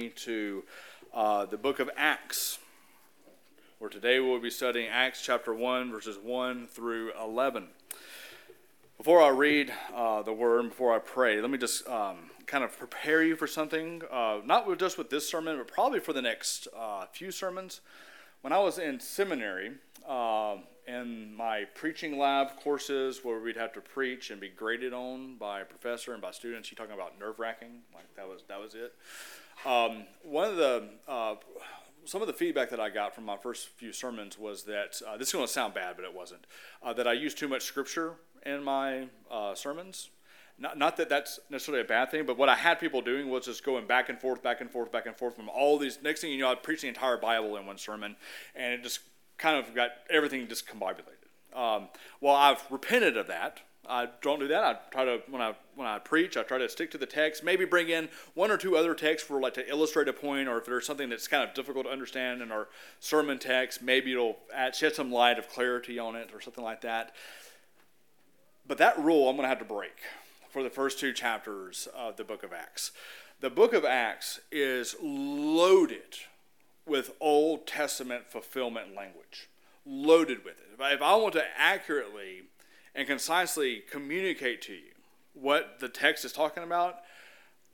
to uh, the book of Acts, where today we'll be studying Acts chapter 1, verses 1 through 11. Before I read uh, the word, before I pray, let me just um, kind of prepare you for something, uh, not just with this sermon, but probably for the next uh, few sermons. When I was in seminary, uh, in my preaching lab courses where we'd have to preach and be graded on by a professor and by students, you talking about nerve wracking, like that was that was it. Um, one of the uh, some of the feedback that I got from my first few sermons was that uh, this is going to sound bad, but it wasn't. Uh, that I used too much scripture in my uh, sermons. Not, not that that's necessarily a bad thing, but what I had people doing was just going back and forth, back and forth, back and forth from all these. Next thing you know, I'd preach the entire Bible in one sermon, and it just kind of got everything discombobulated. Um, well, I've repented of that. I don't do that. I try to when I when I preach, I try to stick to the text. Maybe bring in one or two other texts for like to illustrate a point, or if there's something that's kind of difficult to understand in our sermon text, maybe it'll add, shed some light of clarity on it or something like that. But that rule I'm going to have to break for the first two chapters of the book of Acts. The book of Acts is loaded with Old Testament fulfillment language, loaded with it. If I want to accurately and concisely communicate to you what the text is talking about,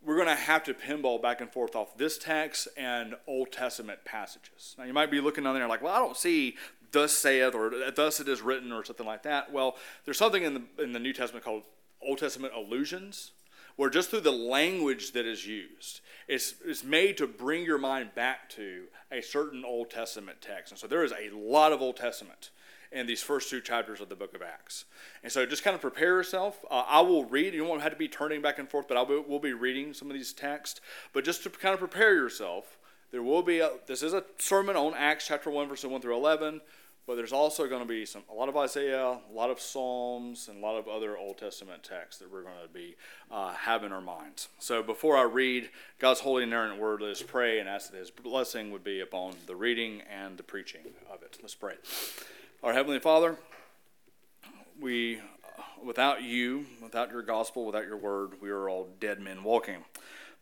we're going to have to pinball back and forth off this text and Old Testament passages. Now, you might be looking on there like, well, I don't see thus saith or thus it is written or something like that. Well, there's something in the, in the New Testament called Old Testament allusions, where just through the language that is used, it's, it's made to bring your mind back to a certain Old Testament text. And so there is a lot of Old Testament in these first two chapters of the book of Acts. And so just kind of prepare yourself. Uh, I will read. You won't have to be turning back and forth, but I will we'll be reading some of these texts. But just to kind of prepare yourself, there will be a, this is a sermon on Acts chapter 1, verses 1 through 11. But there's also going to be some a lot of Isaiah, a lot of Psalms, and a lot of other Old Testament texts that we're going to be uh, have in our minds. So before I read God's holy and inerrant word, let's pray and ask that His blessing would be upon the reading and the preaching of it. Let's pray. Our Heavenly Father, we, without you, without your gospel, without your word, we are all dead men walking.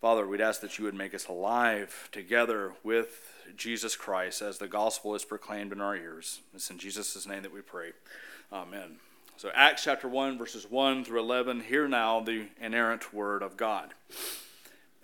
Father, we'd ask that you would make us alive together with Jesus Christ as the gospel is proclaimed in our ears. It's in Jesus' name that we pray. Amen. So, Acts chapter 1, verses 1 through 11. Hear now the inerrant word of God.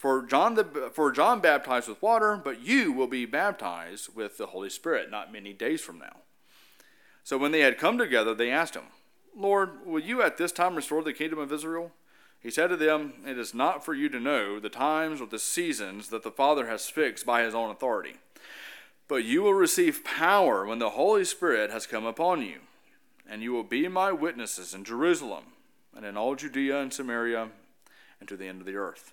For John, the, for John baptized with water, but you will be baptized with the Holy Spirit not many days from now. So when they had come together, they asked him, Lord, will you at this time restore the kingdom of Israel? He said to them, It is not for you to know the times or the seasons that the Father has fixed by his own authority. But you will receive power when the Holy Spirit has come upon you, and you will be my witnesses in Jerusalem, and in all Judea and Samaria, and to the end of the earth.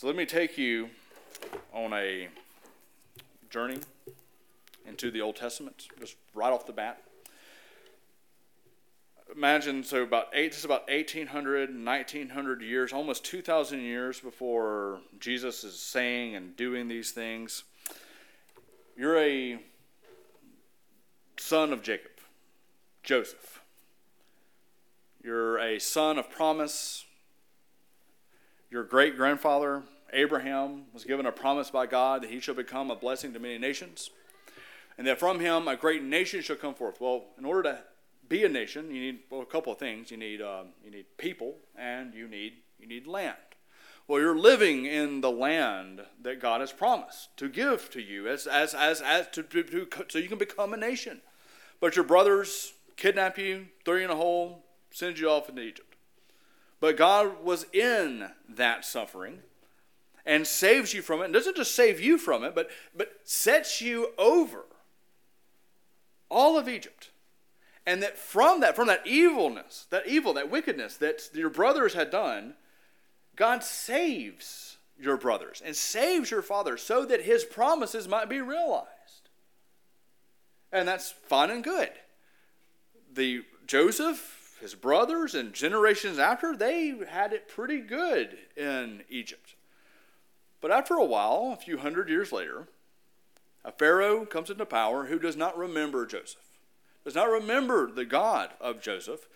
So let me take you on a journey into the Old Testament, just right off the bat. Imagine, so about eight, just about 1800, 1900 years, almost 2,000 years before Jesus is saying and doing these things. You're a son of Jacob, Joseph. You're a son of promise, your great grandfather, Abraham, was given a promise by God that he shall become a blessing to many nations, and that from him a great nation shall come forth. Well, in order to be a nation, you need well, a couple of things. You need, um, you need people, and you need, you need land. Well, you're living in the land that God has promised to give to you as, as, as, as to, to, to, so you can become a nation. But your brothers kidnap you, throw you in a hole, send you off into Egypt. But God was in that suffering and saves you from it. And doesn't just save you from it, but, but sets you over all of Egypt. And that from that, from that evilness, that evil, that wickedness that your brothers had done, God saves your brothers and saves your father so that his promises might be realized. And that's fine and good. The Joseph, his brothers, and generations after, they had it pretty good in Egypt. But after a while, a few hundred years later, a Pharaoh comes into power who does not remember Joseph, does not remember the God of Joseph,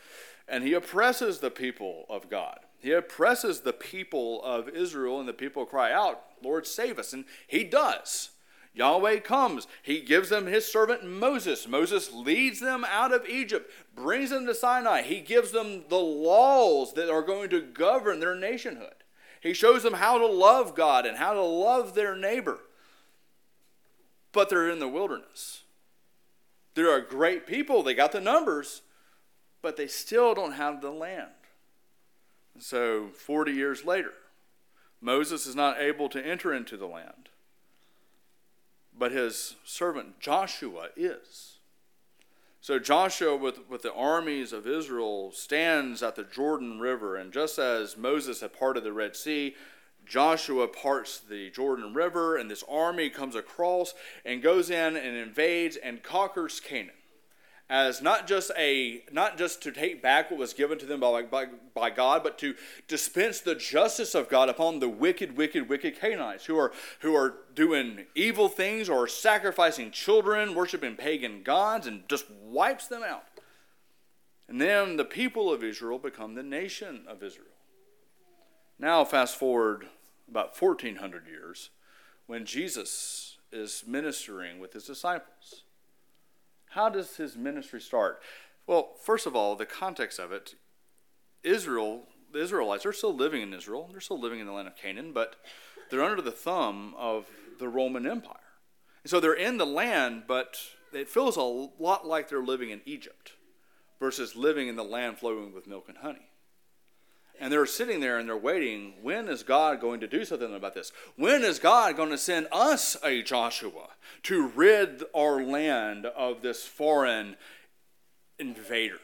and he oppresses the people of God. He oppresses the people of Israel, and the people cry out, Lord, save us. And he does. Yahweh comes. He gives them his servant Moses. Moses leads them out of Egypt, brings them to Sinai. He gives them the laws that are going to govern their nationhood. He shows them how to love God and how to love their neighbor. But they're in the wilderness. They're a great people, they got the numbers, but they still don't have the land. So, 40 years later, Moses is not able to enter into the land, but his servant Joshua is. So, Joshua, with, with the armies of Israel, stands at the Jordan River, and just as Moses had parted the Red Sea, Joshua parts the Jordan River, and this army comes across and goes in and invades and conquers Canaan as not just a not just to take back what was given to them by, by, by God, but to dispense the justice of God upon the wicked, wicked, wicked Canaanites who are who are doing evil things or sacrificing children, worshiping pagan gods, and just wipes them out. And then the people of Israel become the nation of Israel. Now, fast forward about 1400 years when Jesus is ministering with his disciples. How does his ministry start? Well, first of all, the context of it Israel, the Israelites are still living in Israel. They're still living in the land of Canaan, but they're under the thumb of the Roman Empire. And so they're in the land, but it feels a lot like they're living in Egypt versus living in the land flowing with milk and honey. And they're sitting there and they're waiting. When is God going to do something about this? When is God going to send us a Joshua to rid our land of this foreign invader?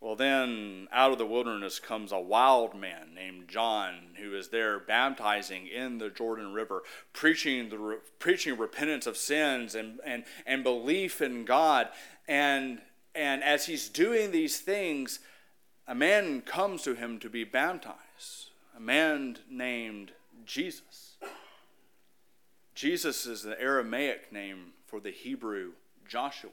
Well, then out of the wilderness comes a wild man named John who is there baptizing in the Jordan River, preaching, the, preaching repentance of sins and, and, and belief in God. And, and as he's doing these things, a man comes to him to be baptized, a man named Jesus. Jesus is the Aramaic name for the Hebrew Joshua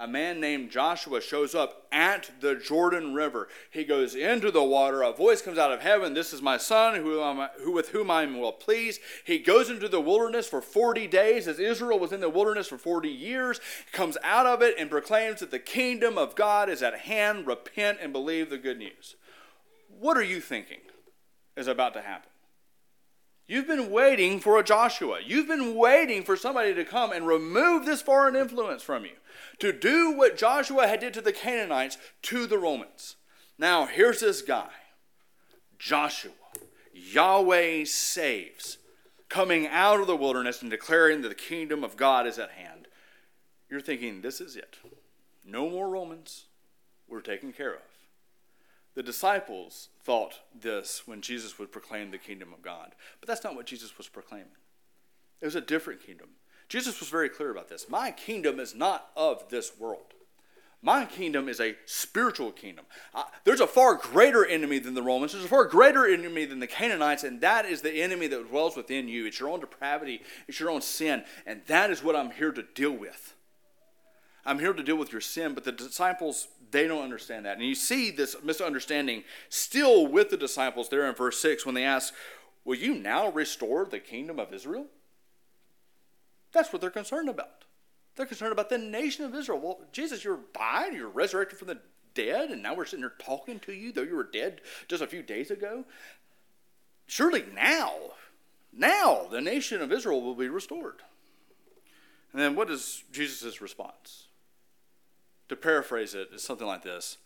a man named Joshua shows up at the Jordan River. He goes into the water. A voice comes out of heaven This is my son, who, who with whom I am well pleased. He goes into the wilderness for 40 days, as Israel was in the wilderness for 40 years, comes out of it and proclaims that the kingdom of God is at hand. Repent and believe the good news. What are you thinking is about to happen? You've been waiting for a Joshua. You've been waiting for somebody to come and remove this foreign influence from you, to do what Joshua had did to the Canaanites to the Romans. Now, here's this guy, Joshua. Yahweh saves, coming out of the wilderness and declaring that the kingdom of God is at hand. You're thinking, this is it. No more Romans. We're taken care of. The disciples thought this when Jesus would proclaim the kingdom of God. But that's not what Jesus was proclaiming. It was a different kingdom. Jesus was very clear about this. My kingdom is not of this world. My kingdom is a spiritual kingdom. Uh, there's a far greater enemy than the Romans. There's a far greater enemy than the Canaanites, and that is the enemy that dwells within you. It's your own depravity, it's your own sin, and that is what I'm here to deal with. I'm here to deal with your sin, but the disciples they don't understand that. And you see this misunderstanding still with the disciples there in verse 6 when they ask, Will you now restore the kingdom of Israel? That's what they're concerned about. They're concerned about the nation of Israel. Well, Jesus, you're died, you're resurrected from the dead, and now we're sitting here talking to you, though you were dead just a few days ago. surely now, now the nation of Israel will be restored. And then what is Jesus' response? To paraphrase it, it's something like this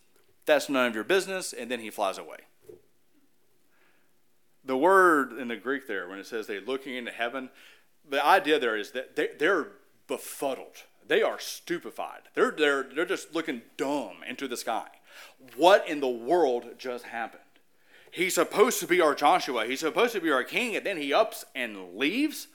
That's none of your business, and then he flies away. The word in the Greek there, when it says they're looking into heaven, the idea there is that they, they're befuddled. They are stupefied. They're, they're, they're just looking dumb into the sky. What in the world just happened? He's supposed to be our Joshua. He's supposed to be our king, and then he ups and leaves.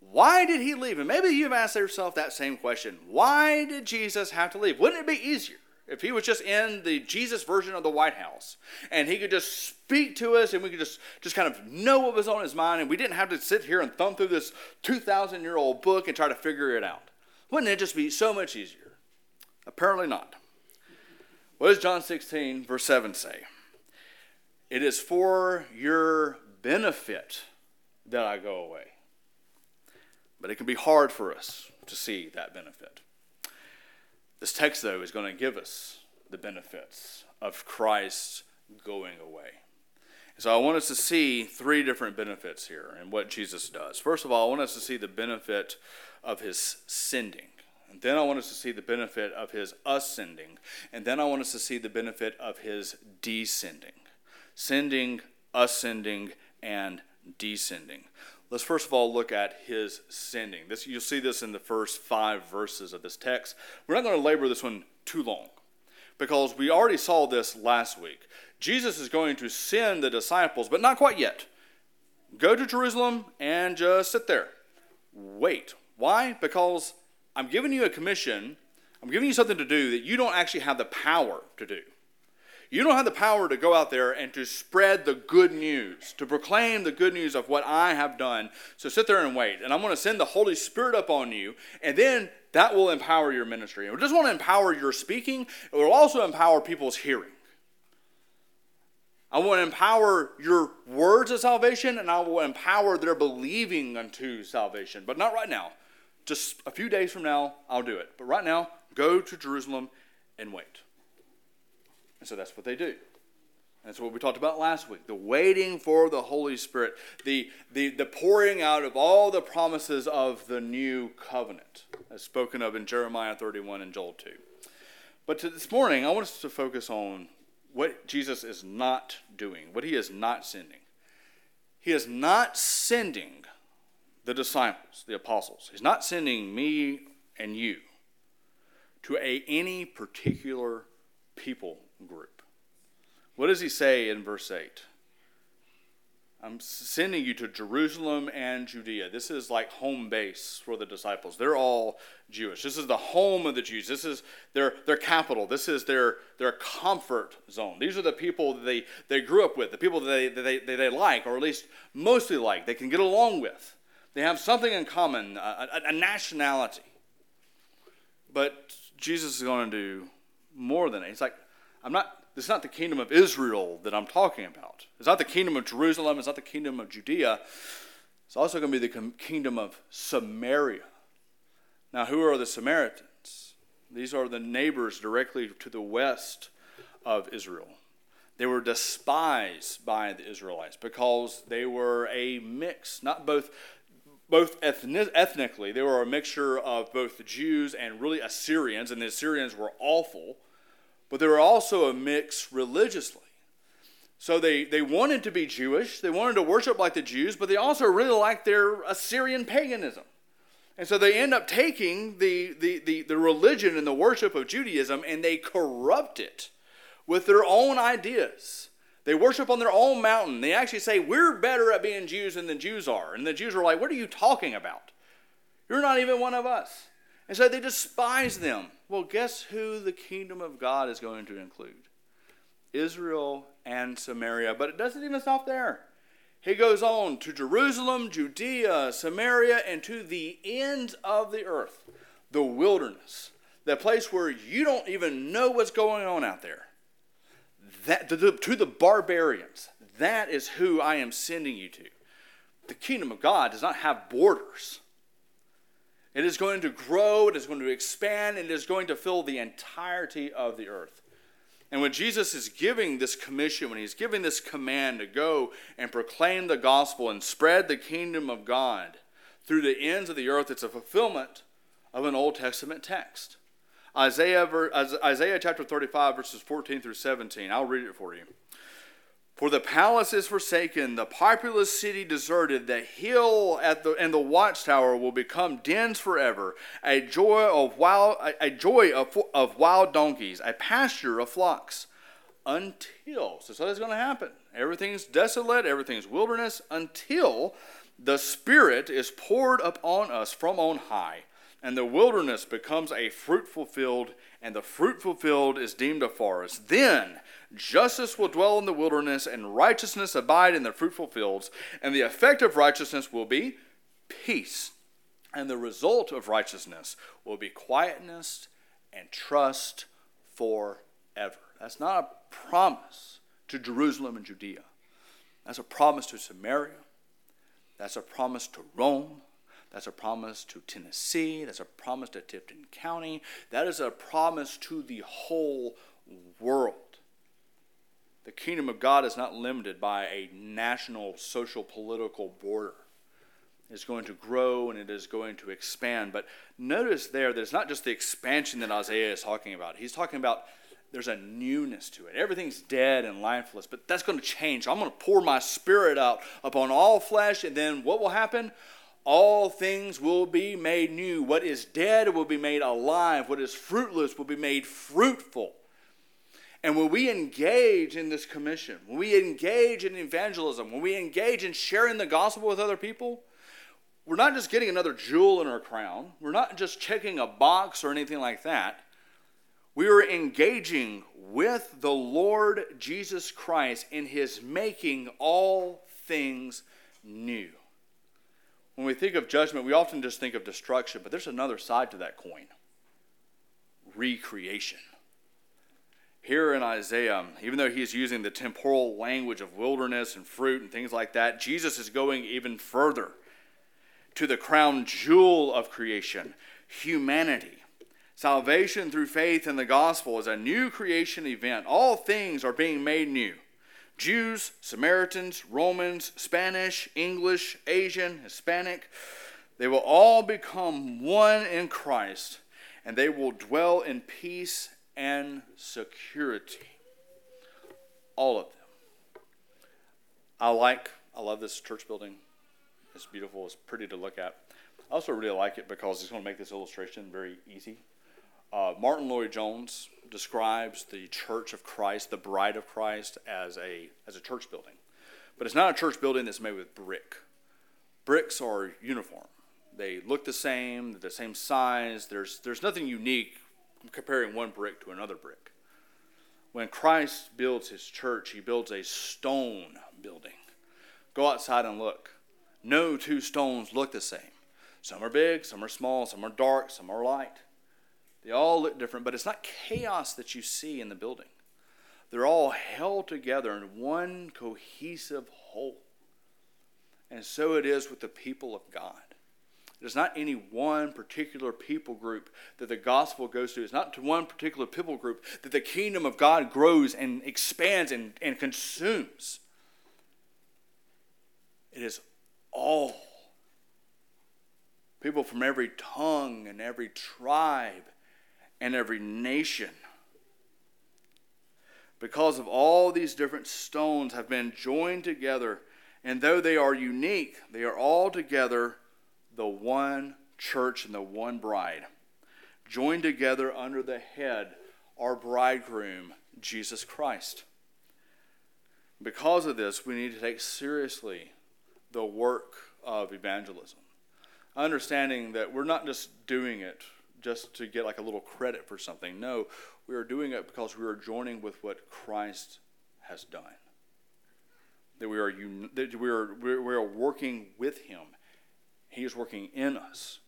Why did he leave? And maybe you've asked yourself that same question. Why did Jesus have to leave? Wouldn't it be easier if he was just in the Jesus version of the White House and he could just speak to us and we could just, just kind of know what was on his mind and we didn't have to sit here and thumb through this 2,000 year old book and try to figure it out? Wouldn't it just be so much easier? Apparently not. What does John 16, verse 7 say? It is for your benefit that I go away. But it can be hard for us to see that benefit. This text, though, is going to give us the benefits of Christ going away. So I want us to see three different benefits here and what Jesus does. First of all, I want us to see the benefit of his sending. And then I want us to see the benefit of his ascending. And then I want us to see the benefit of his descending. Sending, ascending, and descending. Let's first of all look at his sending. This you'll see this in the first five verses of this text. We're not going to labor this one too long because we already saw this last week. Jesus is going to send the disciples, but not quite yet. Go to Jerusalem and just sit there. Wait. Why? Because I'm giving you a commission, I'm giving you something to do that you don't actually have the power to do. You don't have the power to go out there and to spread the good news, to proclaim the good news of what I have done. So sit there and wait. And I'm going to send the Holy Spirit up on you, and then that will empower your ministry. It doesn't want to empower your speaking, it will also empower people's hearing. I want to empower your words of salvation, and I will empower their believing unto salvation. But not right now. Just a few days from now, I'll do it. But right now, go to Jerusalem and wait. And so that's what they do. That's what we talked about last week the waiting for the Holy Spirit, the, the, the pouring out of all the promises of the new covenant, as spoken of in Jeremiah 31 and Joel 2. But this morning, I want us to focus on what Jesus is not doing, what he is not sending. He is not sending the disciples, the apostles. He's not sending me and you to a, any particular people group. What does he say in verse 8? I'm sending you to Jerusalem and Judea. This is like home base for the disciples. They're all Jewish. This is the home of the Jews. This is their, their capital. This is their, their comfort zone. These are the people they, they grew up with, the people that they, that they, that they like, or at least mostly like, they can get along with. They have something in common, a, a, a nationality. But Jesus is going to do more than that. He's like, I'm not, this is not the kingdom of Israel that I'm talking about. It's not the kingdom of Jerusalem. It's not the kingdom of Judea. It's also going to be the kingdom of Samaria. Now, who are the Samaritans? These are the neighbors directly to the west of Israel. They were despised by the Israelites because they were a mix, not both both ethnically, they were a mixture of both the Jews and really Assyrians, and the Assyrians were awful but they were also a mix religiously. So they, they wanted to be Jewish, they wanted to worship like the Jews, but they also really liked their Assyrian paganism. And so they end up taking the, the, the, the religion and the worship of Judaism and they corrupt it with their own ideas. They worship on their own mountain. They actually say, We're better at being Jews than the Jews are. And the Jews are like, What are you talking about? You're not even one of us. And so they despise them. Well, guess who the kingdom of God is going to include? Israel and Samaria. But it doesn't even stop there. He goes on to Jerusalem, Judea, Samaria, and to the ends of the earth, the wilderness, the place where you don't even know what's going on out there. That, to, the, to the barbarians, that is who I am sending you to. The kingdom of God does not have borders. It is going to grow, it is going to expand, and it is going to fill the entirety of the earth. And when Jesus is giving this commission, when he's giving this command to go and proclaim the gospel and spread the kingdom of God through the ends of the earth, it's a fulfillment of an Old Testament text. Isaiah, Isaiah chapter 35, verses 14 through 17. I'll read it for you. For the palace is forsaken, the populous city deserted, the hill at the, and the watchtower will become dens forever, a joy of wild, a, a joy of, of wild donkeys, a pasture of flocks. Until, so that's going to happen. Everything's desolate, everything's wilderness, until the Spirit is poured upon us from on high, and the wilderness becomes a fruitful field, and the fruitful field is deemed a forest. Then Justice will dwell in the wilderness, and righteousness abide in the fruitful fields. And the effect of righteousness will be peace. And the result of righteousness will be quietness and trust forever. That's not a promise to Jerusalem and Judea. That's a promise to Samaria. That's a promise to Rome. That's a promise to Tennessee. That's a promise to Tipton County. That is a promise to the whole world. The kingdom of God is not limited by a national social political border. It's going to grow and it is going to expand. But notice there that it's not just the expansion that Isaiah is talking about. He's talking about there's a newness to it. Everything's dead and lifeless, but that's going to change. I'm going to pour my spirit out upon all flesh, and then what will happen? All things will be made new. What is dead will be made alive. What is fruitless will be made fruitful. And when we engage in this commission, when we engage in evangelism, when we engage in sharing the gospel with other people, we're not just getting another jewel in our crown. We're not just checking a box or anything like that. We are engaging with the Lord Jesus Christ in his making all things new. When we think of judgment, we often just think of destruction, but there's another side to that coin recreation here in Isaiah, even though he's using the temporal language of wilderness and fruit and things like that, Jesus is going even further to the crown jewel of creation, humanity. Salvation through faith in the gospel is a new creation event. All things are being made new. Jews, Samaritans, Romans, Spanish, English, Asian, Hispanic, they will all become one in Christ and they will dwell in peace and security. All of them. I like, I love this church building. It's beautiful, it's pretty to look at. I also really like it because it's going to make this illustration very easy. Uh, Martyn Lloyd-Jones describes the Church of Christ, the Bride of Christ, as a, as a church building. But it's not a church building that's made with brick. Bricks are uniform. They look the same, they're the same size. There's, there's nothing unique comparing one brick to another brick. When Christ builds his church, he builds a stone building. Go outside and look. No two stones look the same. Some are big, some are small, some are dark, some are light. They all look different, but it's not chaos that you see in the building. They're all held together in one cohesive whole. And so it is with the people of God. There's not any one particular people group that the gospel goes to. It's not to one particular people group that the kingdom of God grows and expands and, and consumes. It is all. People from every tongue and every tribe and every nation. Because of all these different stones have been joined together, and though they are unique, they are all together the one church and the one bride, joined together under the head, our bridegroom, Jesus Christ. Because of this, we need to take seriously the work of evangelism. Understanding that we're not just doing it just to get like a little credit for something. No, we are doing it because we are joining with what Christ has done. That we are, that we are, we are working with Him he is working in us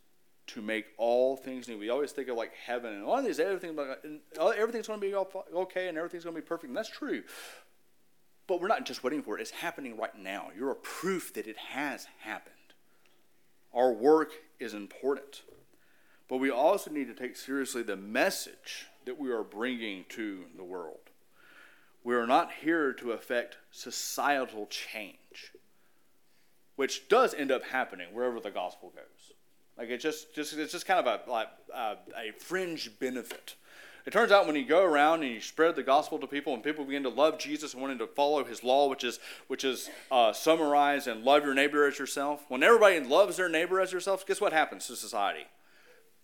to make all things new. We always think of like heaven and all these everything, like everything's going to be okay and everything's going to be perfect. And that's true. But we're not just waiting for it, it's happening right now. You're a proof that it has happened. Our work is important. But we also need to take seriously the message that we are bringing to the world. We are not here to affect societal change, which does end up happening wherever the gospel goes. Like it's just, just it's just kind of a like a, a fringe benefit. It turns out when you go around and you spread the gospel to people, and people begin to love Jesus and wanting to follow His law, which is which is uh, summarized and love your neighbor as yourself. When everybody loves their neighbor as yourself, guess what happens to society?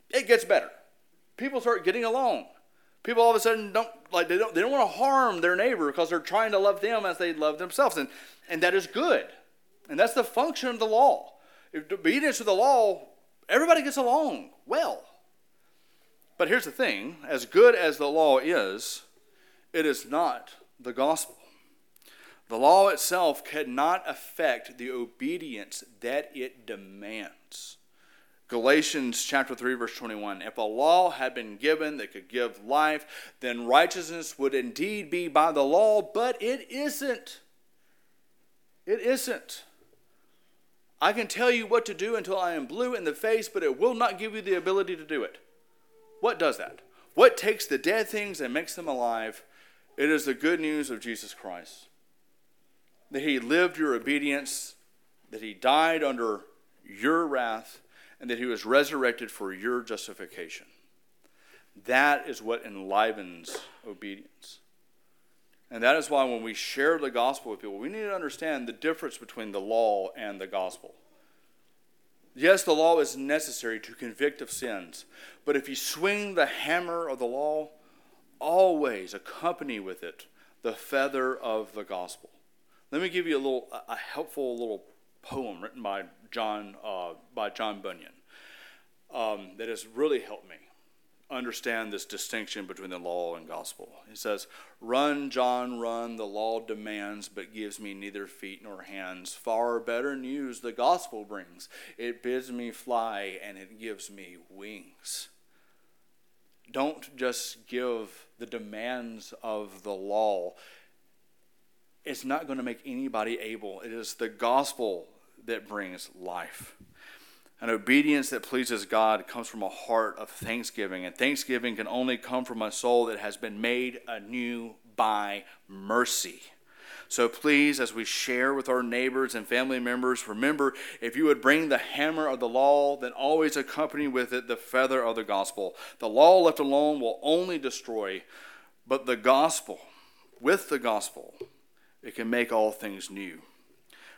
It gets better. People start getting along people all of a sudden don't like they don't they don't want to harm their neighbor because they're trying to love them as they love themselves and and that is good and that's the function of the law. If obedience to the law everybody gets along well. But here's the thing as good as the law is it is not the gospel. The law itself cannot affect the obedience that it demands. Galatians chapter 3 verse 21 If a law had been given that could give life then righteousness would indeed be by the law but it isn't. It isn't I can tell you what to do until I am blue in the face but it will not give you the ability to do it What does that What takes the dead things and makes them alive It is the good news of Jesus Christ that he lived your obedience that he died under your wrath and that he was resurrected for your justification. That is what enlivens obedience. And that is why when we share the gospel with people, we need to understand the difference between the law and the gospel. Yes, the law is necessary to convict of sins, but if you swing the hammer of the law, always accompany with it the feather of the gospel. Let me give you a little a helpful little poem written by John uh, by John Bunyan um, that has really helped me understand this distinction between the law and gospel. He says, Run, John, run, the law demands, but gives me neither feet nor hands. Far better news the gospel brings. It bids me fly, and it gives me wings. Don't just give the demands of the law. It's not going to make anybody able. It is the gospel that brings life. An obedience that pleases God comes from a heart of thanksgiving, and thanksgiving can only come from a soul that has been made anew by mercy. So please, as we share with our neighbors and family members, remember if you would bring the hammer of the law, then always accompany with it the feather of the gospel. The law left alone will only destroy, but the gospel, with the gospel, it can make all things new.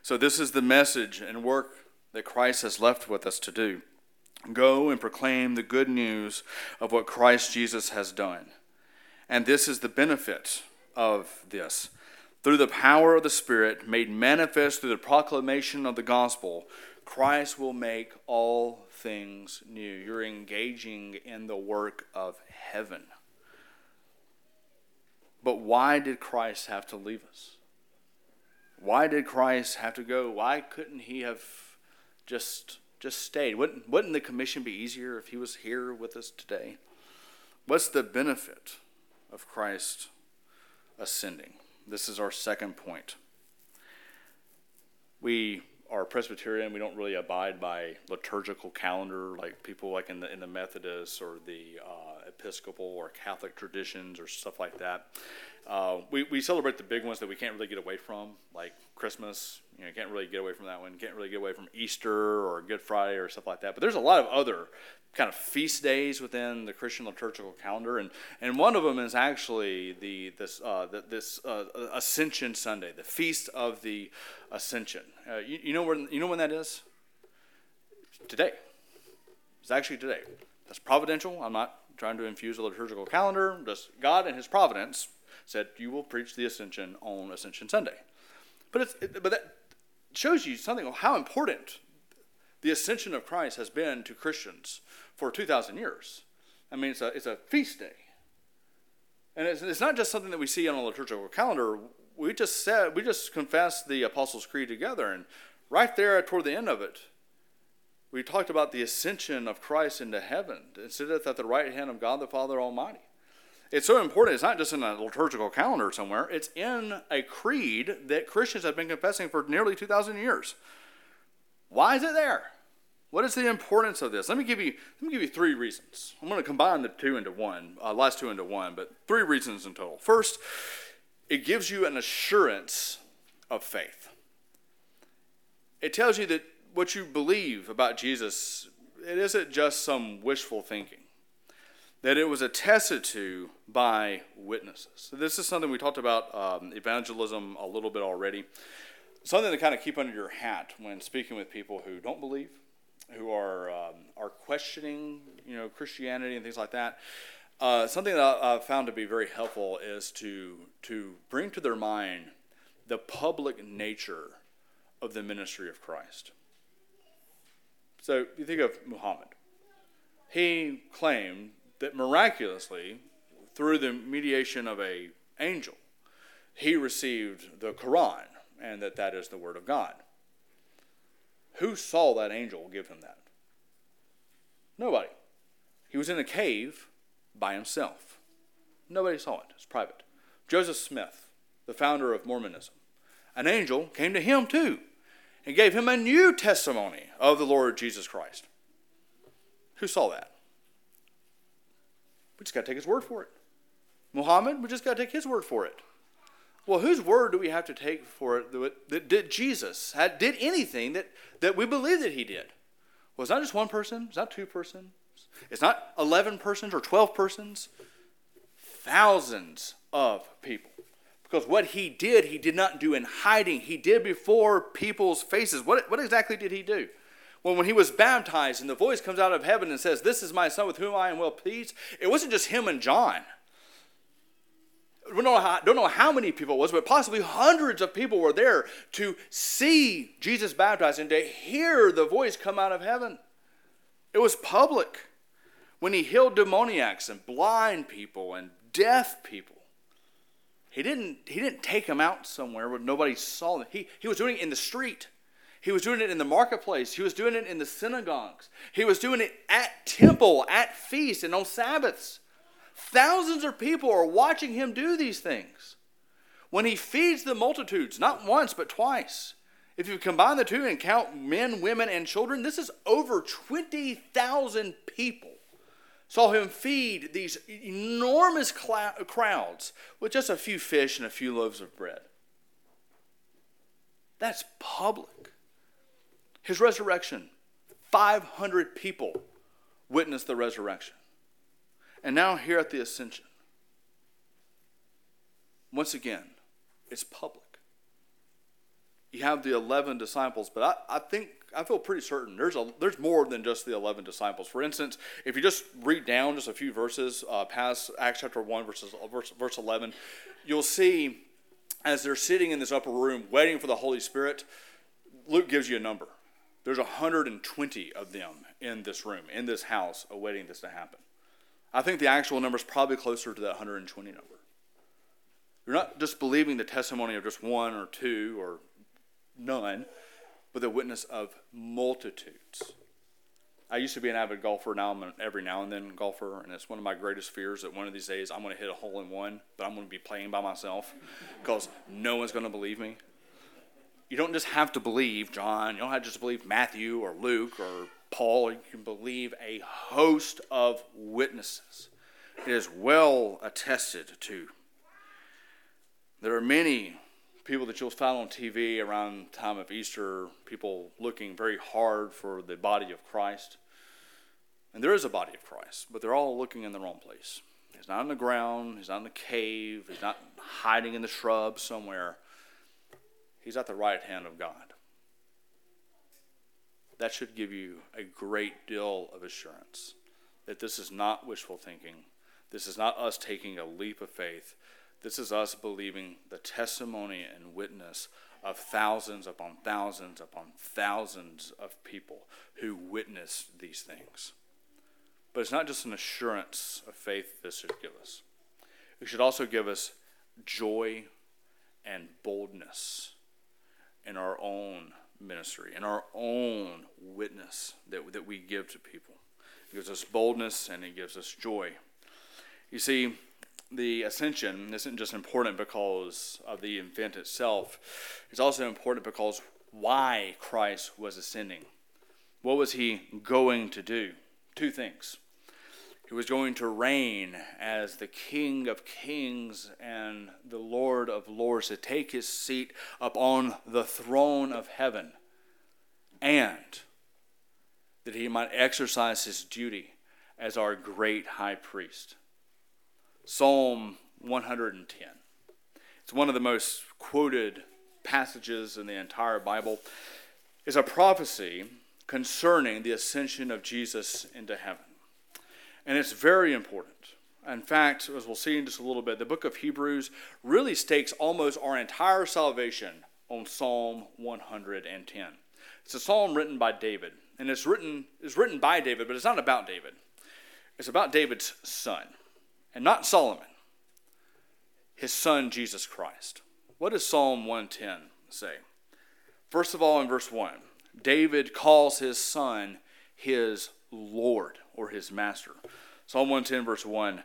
So, this is the message and work that Christ has left with us to do. Go and proclaim the good news of what Christ Jesus has done. And this is the benefit of this. Through the power of the Spirit, made manifest through the proclamation of the gospel, Christ will make all things new. You're engaging in the work of heaven. But why did Christ have to leave us? Why did Christ have to go? Why couldn't he have just just stayed? Wouldn't wouldn't the commission be easier if he was here with us today? What's the benefit of Christ ascending? This is our second point. We are Presbyterian. We don't really abide by liturgical calendar like people like in the in the Methodists or the uh, Episcopal or Catholic traditions or stuff like that. Uh, we, we celebrate the big ones that we can't really get away from, like Christmas. You know, can't really get away from that one. Can't really get away from Easter or Good Friday or stuff like that. But there's a lot of other kind of feast days within the Christian liturgical calendar, and, and one of them is actually the this uh, the, this uh, Ascension Sunday, the Feast of the Ascension. Uh, you, you know when you know when that is? Today. It's actually today. That's providential. I'm not trying to infuse a liturgical calendar. Just God and His providence said you will preach the Ascension on Ascension Sunday. But it's it, but that shows you something of how important the ascension of Christ has been to Christians for 2,000 years. I mean, it's a, it's a feast day. And it's, it's not just something that we see on a liturgical calendar. We just said, we just confessed the Apostles' Creed together, and right there toward the end of it, we talked about the ascension of Christ into heaven. It sitteth at the right hand of God the Father Almighty. It's so important. It's not just in a liturgical calendar somewhere, it's in a creed that Christians have been confessing for nearly 2,000 years. Why is it there? What is the importance of this? Let me give you let me give you three reasons. I'm going to combine the two into one, uh, last two into one, but three reasons in total. First, it gives you an assurance of faith. It tells you that what you believe about Jesus, it isn't just some wishful thinking, that it was attested to by witnesses. So this is something we talked about um, evangelism a little bit already. Something to kind of keep under your hat when speaking with people who don't believe, who are um, are questioning, you know, Christianity and things like that. Uh, something that I, have found to be very helpful is to to bring to their mind the public nature of the ministry of Christ. So you think of Muhammad. He claimed that miraculously, through the mediation of a angel, he received the Quran, and that that is the word of God. Who saw that angel give him that? Nobody. He was in a cave by himself. Nobody saw it, it's private. Joseph Smith, the founder of Mormonism, an angel came to him too and gave him a new testimony of the Lord Jesus Christ. Who saw that? We just got to take his word for it. Muhammad, we just got to take his word for it. Well, whose word do we have to take for it that, did Jesus had, did anything that, that we believe that he did? Well, it's not just one person, it's not two persons, it's not 11 persons or 12 persons, thousands of people. Because what he did, he did not do in hiding. He did before people's faces. What, what exactly did he do? Well, when he was baptized and the voice comes out of heaven and says, This is my son with whom I am well pleased, it wasn't just him and John. We don't know, how, don't know how many people it was, but possibly hundreds of people were there to see Jesus baptized and to hear the voice come out of heaven. It was public when he healed demoniacs and blind people and deaf people. He didn't, he didn't take them out somewhere where nobody saw them. He, he was doing it in the street. He was doing it in the marketplace. He was doing it in the synagogues. He was doing it at temple, at feast, and on Sabbaths. Thousands of people are watching him do these things. When he feeds the multitudes, not once, but twice. If you combine the two and count men, women, and children, this is over 20,000 people saw him feed these enormous crowds with just a few fish and a few loaves of bread. That's public. His resurrection, 500 people witnessed the resurrection. And now, here at the ascension, once again, it's public. You have the 11 disciples, but I, I think I feel pretty certain there's a there's more than just the eleven disciples. For instance, if you just read down just a few verses uh, past Acts chapter one verses verse, verse eleven, you'll see as they're sitting in this upper room waiting for the Holy Spirit. Luke gives you a number. There's 120 of them in this room, in this house, awaiting this to happen. I think the actual number is probably closer to that 120 number. You're not just believing the testimony of just one or two or none but the witness of multitudes. I used to be an avid golfer. Now I'm an every now and then golfer, and it's one of my greatest fears that one of these days I'm going to hit a hole in one, but I'm going to be playing by myself because no one's going to believe me. You don't just have to believe John. You don't have to just believe Matthew or Luke or Paul. You can believe a host of witnesses. It is well attested to. There are many people that you'll find on TV around time of Easter, people looking very hard for the body of Christ. And there is a body of Christ, but they're all looking in the wrong place. He's not in the ground, he's not in the cave, he's not hiding in the shrubs somewhere. He's at the right hand of God. That should give you a great deal of assurance that this is not wishful thinking. This is not us taking a leap of faith. This is us believing the testimony and witness of thousands upon thousands upon thousands of people who witnessed these things. But it's not just an assurance of faith this should give us, it should also give us joy and boldness in our own ministry, in our own witness that, that we give to people. It gives us boldness and it gives us joy. You see, the ascension isn't just important because of the event itself, it's also important because why Christ was ascending. What was he going to do? Two things. He was going to reign as the King of kings and the Lord of lords, to take his seat upon the throne of heaven, and that he might exercise his duty as our great high priest. Psalm 110. It's one of the most quoted passages in the entire Bible. Is a prophecy concerning the ascension of Jesus into heaven. And it's very important. In fact, as we'll see in just a little bit, the book of Hebrews really stakes almost our entire salvation on Psalm 110. It's a psalm written by David, and it's written, it's written by David, but it's not about David. It's about David's son, and not Solomon, his son, Jesus Christ. What does Psalm 110 say? First of all, in verse 1, David calls his son his Lord or his master. Psalm 110, verse 1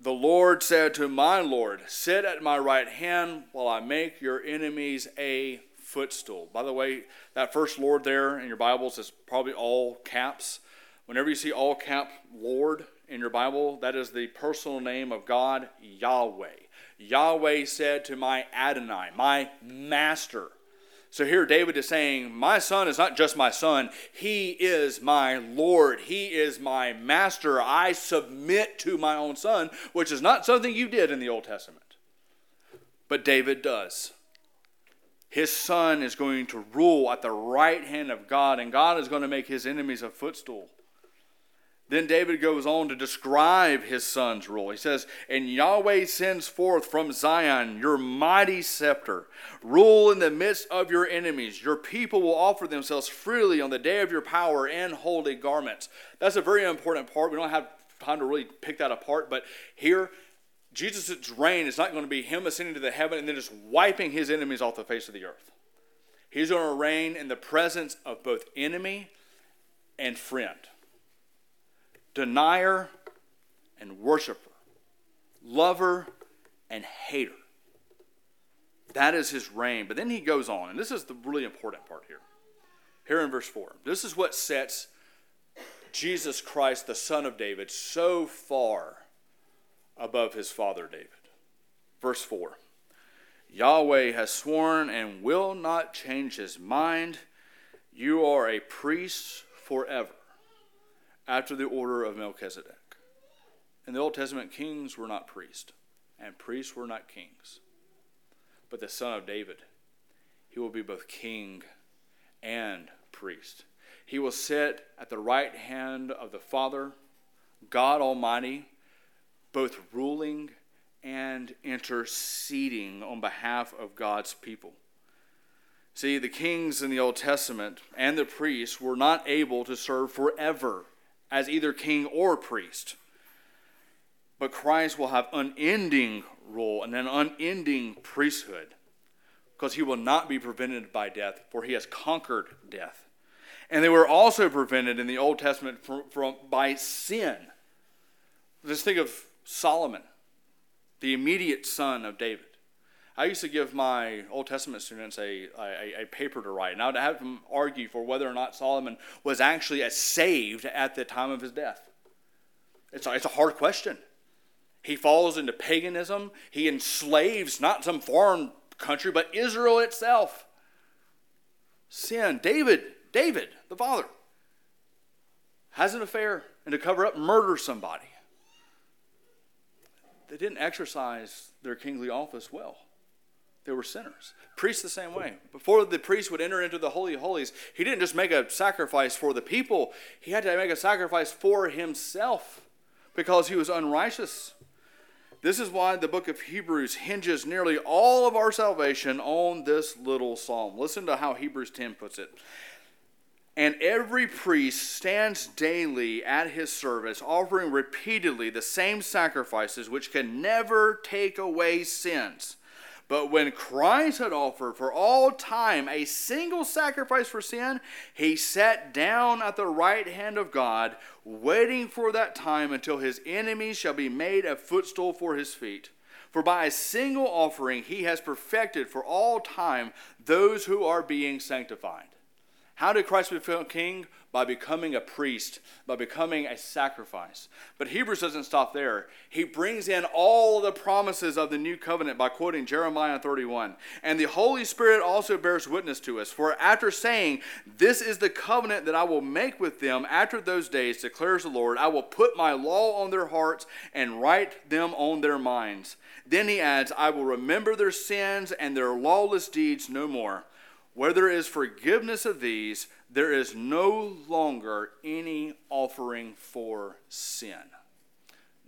The Lord said to my Lord, Sit at my right hand while I make your enemies a footstool. By the way, that first Lord there in your Bibles is probably all caps. Whenever you see all cap Lord in your Bible, that is the personal name of God, Yahweh. Yahweh said to my Adonai, my master, so here David is saying, My son is not just my son, he is my Lord, he is my master. I submit to my own son, which is not something you did in the Old Testament. But David does. His son is going to rule at the right hand of God, and God is going to make his enemies a footstool. Then David goes on to describe his son's rule. He says, And Yahweh sends forth from Zion your mighty scepter. Rule in the midst of your enemies. Your people will offer themselves freely on the day of your power in holy garments. That's a very important part. We don't have time to really pick that apart, but here, Jesus' reign is not going to be him ascending to the heaven and then just wiping his enemies off the face of the earth. He's going to reign in the presence of both enemy and friend denier and worshiper, lover and hater. That is his reign. But then he goes on, and this is the really important part here. Here in verse 4. This is what sets Jesus Christ, the Son of David, so far above his father David. Verse 4 Yahweh has sworn and will not change his mind. You are a priest forever after the order of Melchizedek. In the Old Testament, kings were not priests, and priests were not kings. But the son of David, he will be both king and priest. He will sit at the right hand of the Father, God Almighty, both ruling and interceding on behalf of God's people. See, the kings in the Old Testament and the priests were not able to serve forever as either king or priest. But Christ will have unending rule and an unending priesthood because he will not be prevented by death, for he has conquered death. And they were also prevented in the Old Testament from, from by sin. Just think of Solomon, the immediate son of David. I used to give my Old Testament students a, a, a, paper to write, and I would have them argue for whether or not Solomon was actually saved at the time of his death. It's a, it's a hard question. He falls into paganism. He enslaves not some foreign country, but Israel itself. Sin. David, David, the father, has an affair and to cover up murders somebody. They didn't exercise their kingly office well. They were sinners. Priests the same way. Before the priest would enter into the Holy of Holies, he didn't just make a sacrifice for the people, he had to make a sacrifice for himself because he was unrighteous. This is why the book of Hebrews hinges nearly all of our salvation on this little psalm. Listen to how Hebrews 10 puts it. And every priest stands daily at his service, offering repeatedly the same sacrifices which can never take away sins. But when Christ had offered for all time a single sacrifice for sin, he sat down at the right hand of God, waiting for that time until his enemies shall be made a footstool for his feet. For by a single offering he has perfected for all time those who are being sanctified. How did Christ become king? By becoming a priest, by becoming a sacrifice. But Hebrews doesn't stop there. He brings in all the promises of the new covenant by quoting Jeremiah 31. And the Holy Spirit also bears witness to us. For after saying, This is the covenant that I will make with them after those days, declares the Lord, I will put my law on their hearts and write them on their minds. Then he adds, I will remember their sins and their lawless deeds no more. Where there is forgiveness of these, there is no longer any offering for sin.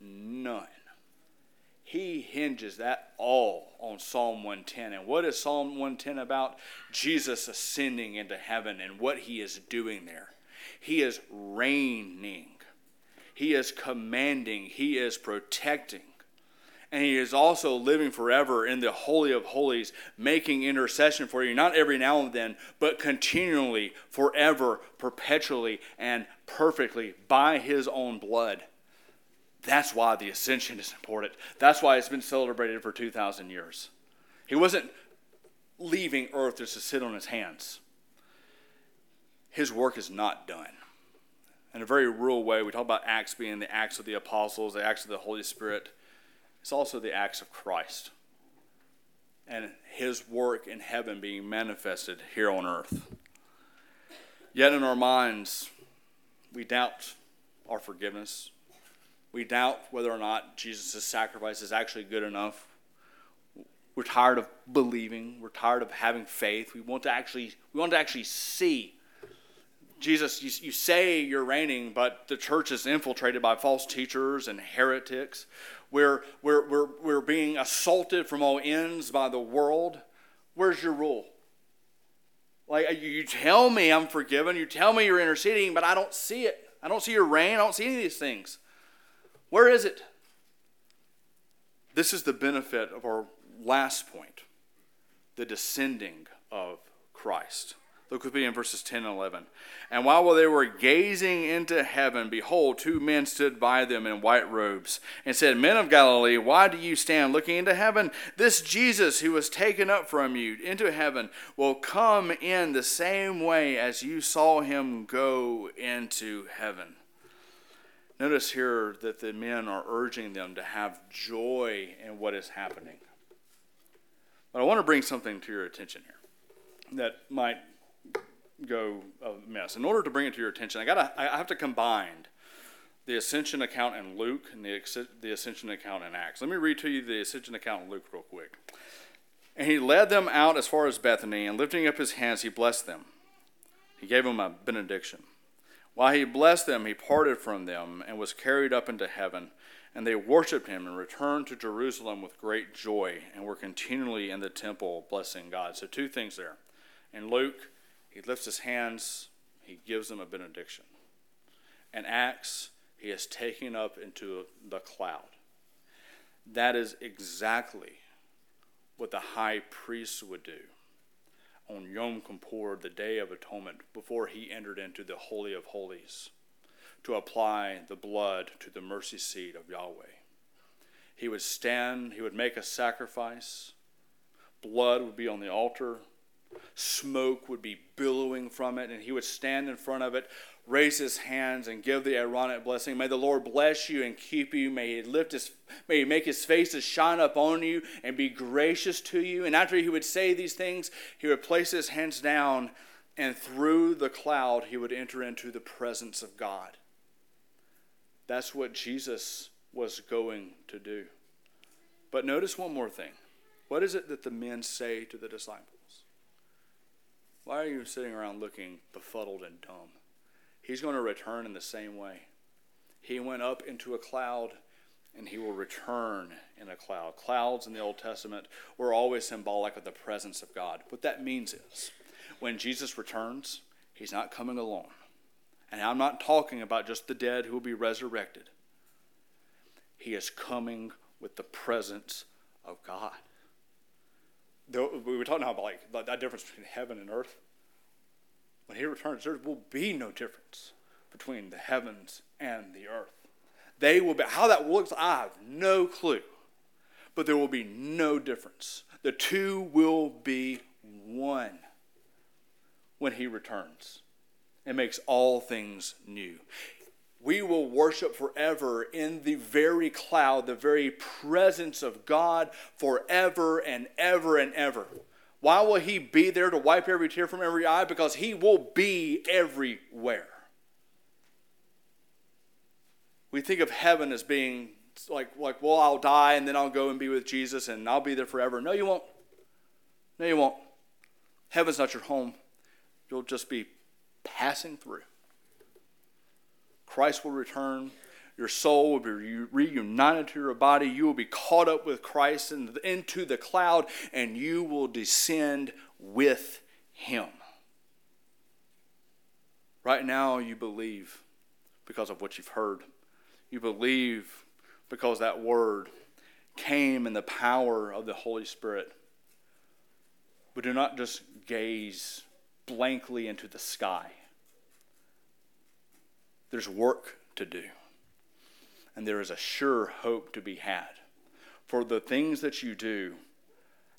None. He hinges that all on Psalm 110. And what is Psalm 110 about? Jesus ascending into heaven and what he is doing there. He is reigning, he is commanding, he is protecting and he is also living forever in the Holy of Holies, making intercession for you, not every now and then, but continually, forever, perpetually, and perfectly by his own blood. That's why the ascension is important. That's why it's been celebrated for 2,000 years. He wasn't leaving earth just to sit on his hands. His work is not done. In a very real way, we talk about Acts being the Acts of the Apostles, the Acts of the Holy Spirit. It's also the acts of Christ and his work in heaven being manifested here on earth. Yet in our minds, we doubt our forgiveness. We doubt whether or not Jesus' sacrifice is actually good enough. We're tired of believing. We're tired of having faith. We want to actually, we want to actually see. Jesus, you, you say you're reigning, but the church is infiltrated by false teachers and heretics. We're, we're, we're, we're being assaulted from all ends by the world. Where's your rule? Like, uh, you tell me I'm forgiven, you tell me you're interceding, but I don't see it. I don't see your reign, I don't see any of these things. Where is it? This is the benefit of our last point the descending of Christ. Look with me in verses 10 and 11. And while they were gazing into heaven, behold, two men stood by them in white robes and said, Men of Galilee, why do you stand looking into heaven? This Jesus who was taken up from you into heaven will come in the same way as you saw him go into heaven. Notice here that the men are urging them to have joy in what is happening. But I want to bring something to your attention here that might go a mess. In order to bring it to your attention, I gotta I have to combine the ascension account in Luke and the, the ascension account in Acts. Let me read to you the ascension account in Luke real quick. And he led them out as far as Bethany, and lifting up his hands, he blessed them. He gave them a benediction. While he blessed them, he parted from them and was carried up into heaven. And they worshipped him and returned to Jerusalem with great joy and were continually in the temple blessing God. So, two things there. In Luke, he lifts his hands, he gives them a benediction. And Acts, he is taken up into the cloud. That is exactly what the high priest would do on Yom Kippur, the Day of Atonement, before he entered into the Holy of Holies to apply the blood to the mercy seat of Yahweh. He would stand, he would make a sacrifice, blood would be on the altar, Smoke would be billowing from it, and he would stand in front of it, raise his hands, and give the Aaronic blessing. May the Lord bless you and keep you. May he lift his, may he make his face to shine up on you and be gracious to you. And after he would say these things, he would place his hands down, and through the cloud, he would enter into the presence of God. That's what Jesus was going to do. But notice one more thing. What is it that the men say to the disciples? Why are you sitting around looking befuddled and dumb? He's going to return in the same way. He went up into a cloud and he will return in a cloud. Clouds in the Old Testament were always symbolic of the presence of God. What that means is when Jesus returns, he's not coming alone. And I'm not talking about just the dead who will be resurrected. He is coming with the presence of God we were talking about like that difference between heaven and earth. When he returns, there will be no difference between the heavens and the earth. They will be how that looks. I have no clue, but there will be no difference. The two will be one when he returns and makes all things new. We will worship forever in the very cloud, the very presence of God forever and ever and ever. Why will He be there to wipe every tear from every eye? Because He will be everywhere. We think of heaven as being like, like, well, I'll die and then I'll go and be with Jesus and I'll be there forever. No, you won't. No, you won't. Heaven's not your home. You'll just be passing through. Christ will return. Your soul will be reunited to your body. You will be caught up with Christ into the cloud, and you will descend with Him. Right now, you believe because of what you've heard. You believe because that word came in the power of the Holy Spirit. But do not just gaze blankly into the sky. There's work to do, and there is a sure hope to be had. For the things that you do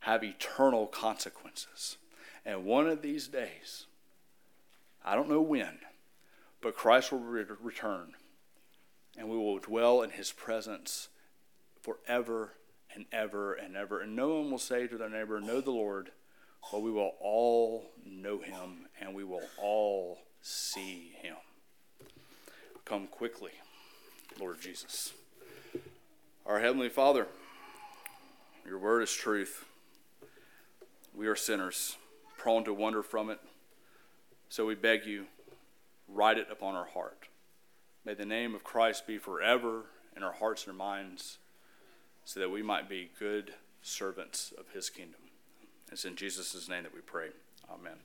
have eternal consequences. And one of these days, I don't know when, but Christ will re- return and we will dwell in his presence forever and ever and ever. And no one will say to their neighbor, Know the Lord, but we will all know him and we will all see him. Come quickly, Lord Jesus. Our Heavenly Father, your word is truth. We are sinners, prone to wander from it. So we beg you, write it upon our heart. May the name of Christ be forever in our hearts and our minds so that we might be good servants of his kingdom. It's in Jesus' name that we pray. Amen.